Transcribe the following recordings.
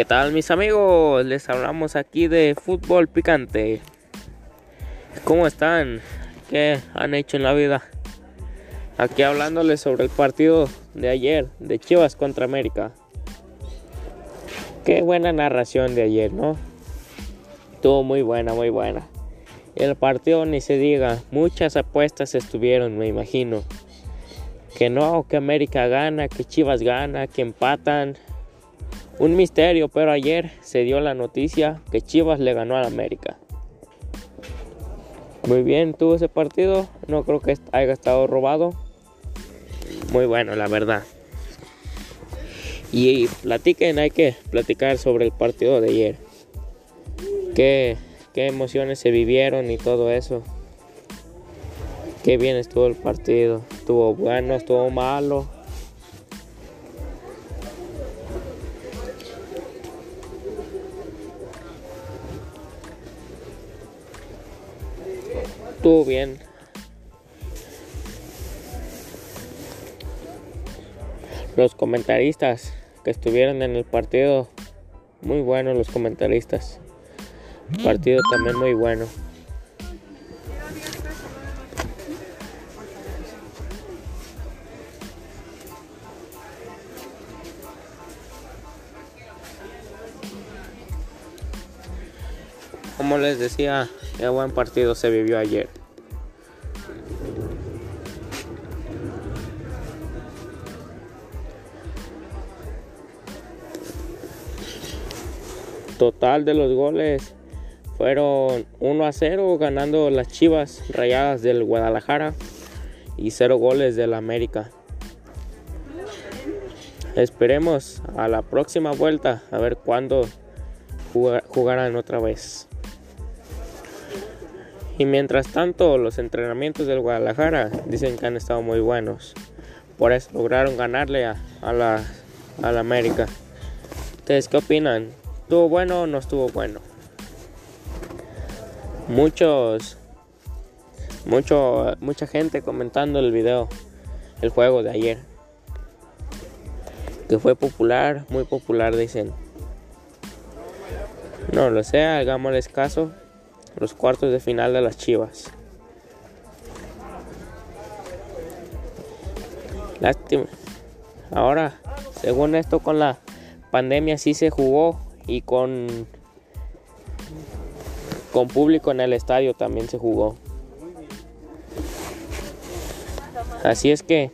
¿Qué tal mis amigos? Les hablamos aquí de fútbol picante. ¿Cómo están? ¿Qué han hecho en la vida? Aquí hablándoles sobre el partido de ayer de Chivas contra América. Qué buena narración de ayer, ¿no? Estuvo muy buena, muy buena. El partido ni se diga, muchas apuestas estuvieron, me imagino. Que no, que América gana, que Chivas gana, que empatan, un misterio, pero ayer se dio la noticia que Chivas le ganó al América. Muy bien, tuvo ese partido. No creo que haya estado robado. Muy bueno, la verdad. Y platiquen, hay que platicar sobre el partido de ayer. Qué, qué emociones se vivieron y todo eso. Qué bien estuvo el partido. Estuvo bueno, estuvo malo. Estuvo bien. Los comentaristas que estuvieron en el partido, muy buenos los comentaristas. partido también muy bueno. Como les decía, Qué buen partido se vivió ayer. Total de los goles fueron 1 a 0 ganando las Chivas Rayadas del Guadalajara y 0 goles del América. Esperemos a la próxima vuelta a ver cuándo jugarán otra vez. Y mientras tanto, los entrenamientos del Guadalajara dicen que han estado muy buenos. Por eso lograron ganarle a, la, América. ¿Ustedes qué opinan? ¿Estuvo bueno o no estuvo bueno? Muchos, mucho, mucha gente comentando el video, el juego de ayer. Que fue popular, muy popular, dicen. No lo sé, hagámosles caso los cuartos de final de las Chivas. Lástima. Ahora, según esto con la pandemia sí se jugó y con con público en el estadio también se jugó. Así es que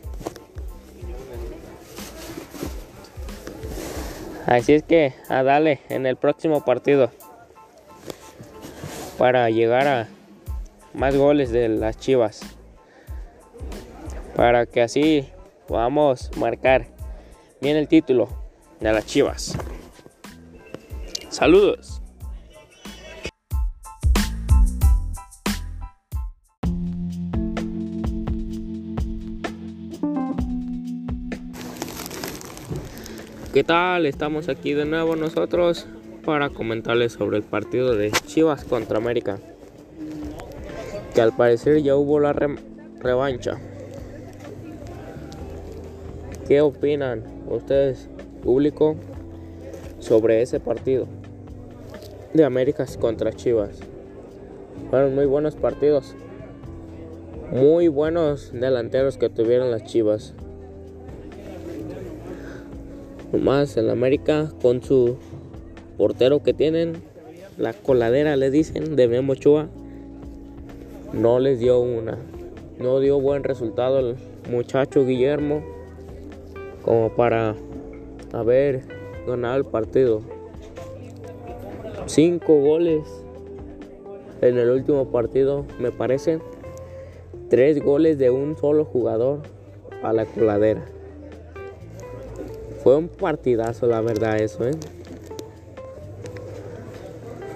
Así es que a darle en el próximo partido para llegar a más goles de las Chivas. Para que así podamos marcar bien el título de las Chivas. Saludos. ¿Qué tal? Estamos aquí de nuevo nosotros para comentarles sobre el partido de Chivas contra América, que al parecer ya hubo la revancha. ¿Qué opinan ustedes, público, sobre ese partido de América contra Chivas? Fueron muy buenos partidos, muy buenos delanteros que tuvieron las Chivas. Más en América con su portero que tienen, la coladera le dicen de Memo Ochoa, no les dio una. No dio buen resultado el muchacho Guillermo como para haber ganado el partido. Cinco goles en el último partido, me parece. Tres goles de un solo jugador a la coladera. Fue un partidazo, la verdad, eso, ¿eh?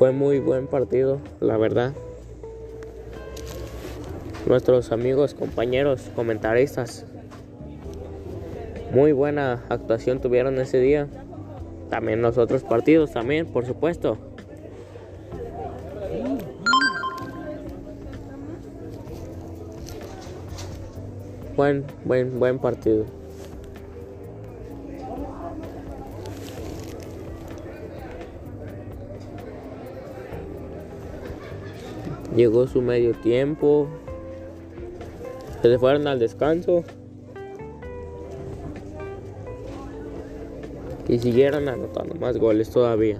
Fue muy buen partido, la verdad. Nuestros amigos, compañeros, comentaristas, muy buena actuación tuvieron ese día. También los otros partidos, también, por supuesto. Buen, buen, buen partido. Llegó su medio tiempo. Se fueron al descanso. Y siguieron anotando más goles todavía.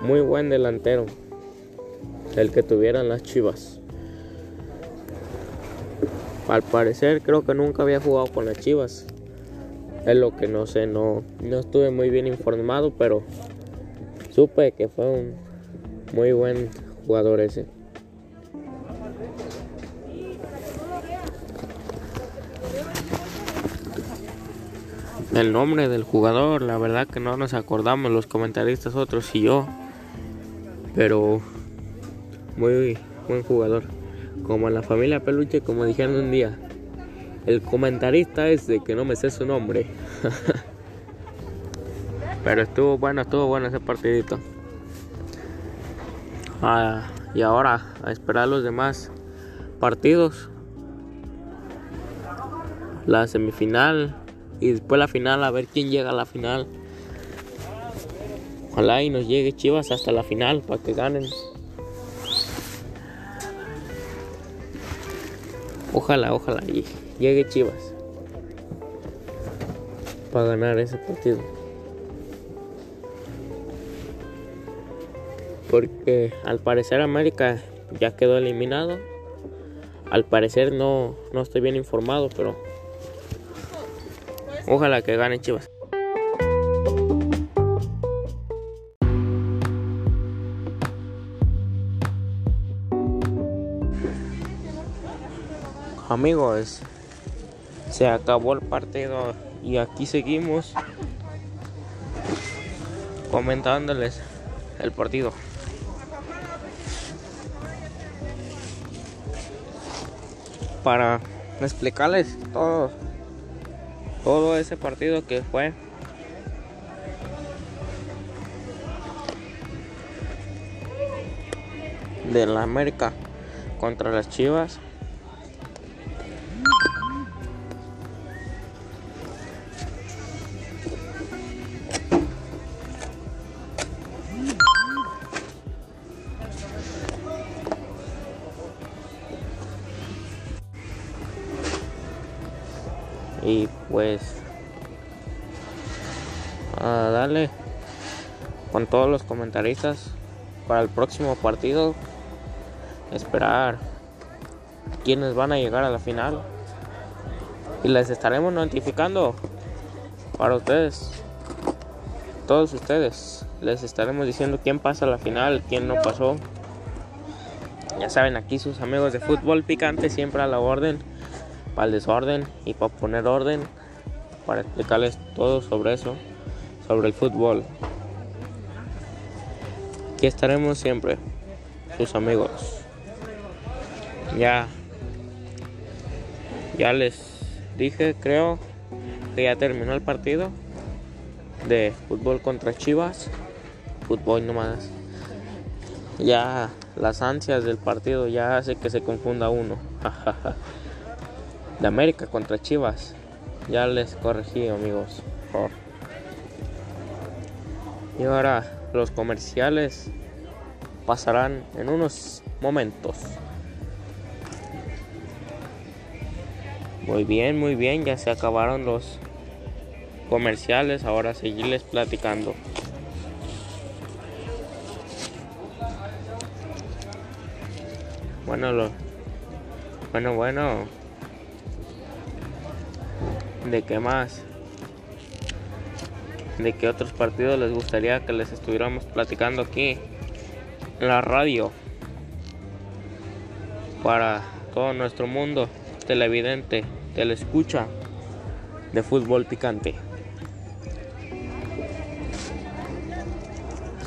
Muy buen delantero. El que tuvieran las chivas. Al parecer creo que nunca había jugado con las chivas. Es lo que no sé, no, no estuve muy bien informado, pero supe que fue un muy buen jugador ese. El nombre del jugador, la verdad que no nos acordamos los comentaristas otros y yo. Pero muy buen jugador. Como en la familia Peluche, como dijeron un día. El comentarista es de que no me sé su nombre. Pero estuvo bueno, estuvo bueno ese partidito. Ah, y ahora a esperar los demás partidos. La semifinal y después la final a ver quién llega a la final. Ojalá y nos llegue Chivas hasta la final para que ganen. Ojalá, ojalá llegue Chivas para ganar ese partido. Porque al parecer América ya quedó eliminado. Al parecer no, no estoy bien informado, pero ojalá que gane Chivas. Amigos, se acabó el partido y aquí seguimos comentándoles el partido. Para explicarles todo todo ese partido que fue de la América contra las Chivas. Pues a darle con todos los comentaristas para el próximo partido esperar quienes van a llegar a la final. Y les estaremos notificando para ustedes todos ustedes les estaremos diciendo quién pasa a la final quién no pasó. Ya saben aquí sus amigos de fútbol picante siempre a la orden para el desorden y para poner orden, para explicarles todo sobre eso, sobre el fútbol. Aquí estaremos siempre, sus amigos. Ya, ya les dije, creo que ya terminó el partido de fútbol contra Chivas, fútbol nomás. Ya las ansias del partido ya hace que se confunda uno. de América contra Chivas. Ya les corregí, amigos. Y ahora los comerciales pasarán en unos momentos. Muy bien, muy bien, ya se acabaron los comerciales, ahora seguirles platicando. Bueno, bueno, bueno, de qué más, de qué otros partidos les gustaría que les estuviéramos platicando aquí en la radio para todo nuestro mundo televidente, escucha de fútbol picante.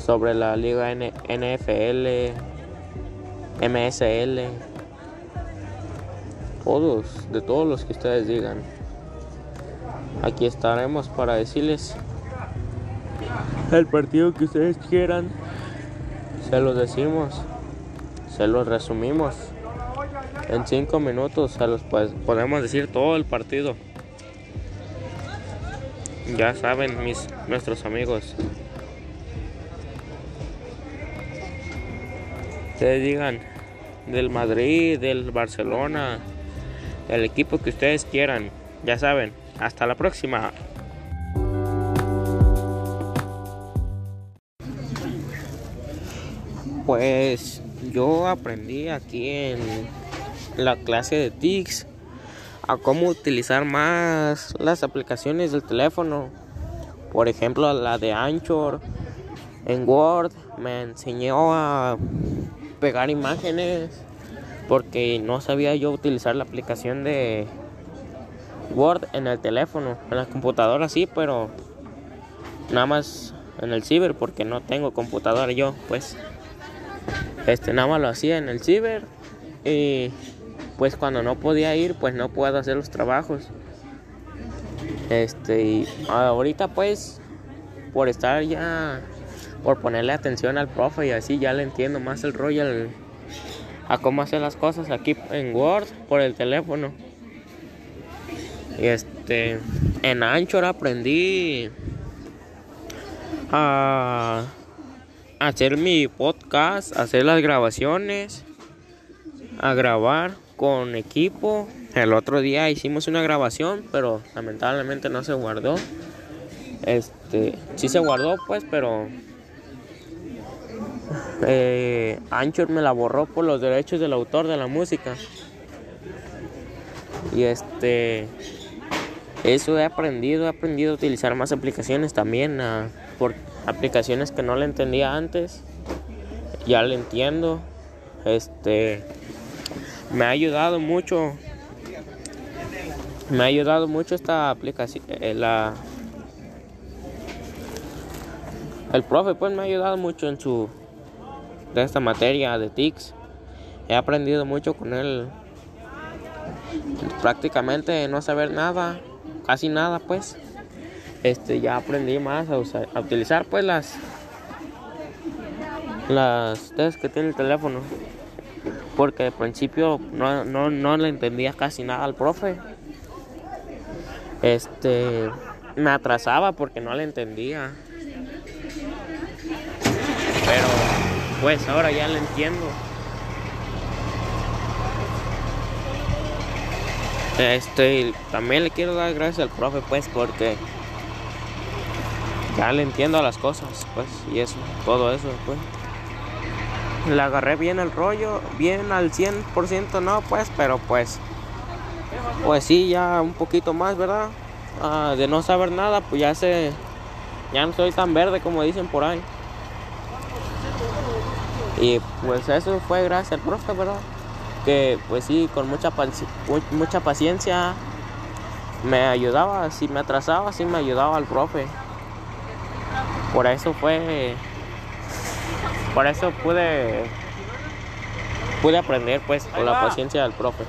Sobre la liga NFL, MSL, todos, de todos los que ustedes digan aquí estaremos para decirles el partido que ustedes quieran. Se los decimos, se los resumimos. En cinco minutos se los podemos decir todo el partido. Ya saben mis nuestros amigos. ustedes digan del Madrid, del Barcelona, el equipo que ustedes quieran. Ya saben, hasta la próxima. Pues yo aprendí aquí en la clase de TICS a cómo utilizar más las aplicaciones del teléfono. Por ejemplo, la de Anchor en Word me enseñó a pegar imágenes porque no sabía yo utilizar la aplicación de Word en el teléfono, en la computadora sí, pero nada más en el ciber porque no tengo computadora yo, pues este nada más lo hacía en el ciber y pues cuando no podía ir, pues no puedo hacer los trabajos. Este, y ahorita pues por estar ya por ponerle atención al profe y así ya le entiendo más el rollo a cómo hacer las cosas aquí en Word por el teléfono. Y este, en Anchor aprendí a hacer mi podcast, hacer las grabaciones, a grabar con equipo. El otro día hicimos una grabación, pero lamentablemente no se guardó. Este, sí se guardó pues, pero eh, Anchor me la borró por los derechos del autor de la música. Y este eso he aprendido, he aprendido a utilizar más aplicaciones también, por aplicaciones que no le entendía antes, ya le entiendo. Este me ha ayudado mucho, me ha ayudado mucho esta aplicación, eh, la el profe pues me ha ayudado mucho en su de esta materia de TICS. He aprendido mucho con él. Prácticamente no saber nada casi nada pues. Este ya aprendí más a, usar, a utilizar pues las las que tiene el teléfono. Porque al principio no, no, no le entendía casi nada al profe. Este me atrasaba porque no le entendía. Pero pues ahora ya le entiendo Este, también le quiero dar gracias al profe, pues, porque ya le entiendo a las cosas, pues, y eso, todo eso, pues. Le agarré bien el rollo, bien al 100%, no, pues, pero pues, pues sí, ya un poquito más, ¿verdad? Ah, de no saber nada, pues ya se, ya no soy tan verde como dicen por ahí. Y pues eso fue gracias al profe, ¿verdad? Que pues sí, con mucha, mucha paciencia me ayudaba, si me atrasaba, sí me ayudaba al profe. Por eso fue, por eso pude, pude aprender pues con la paciencia del profe.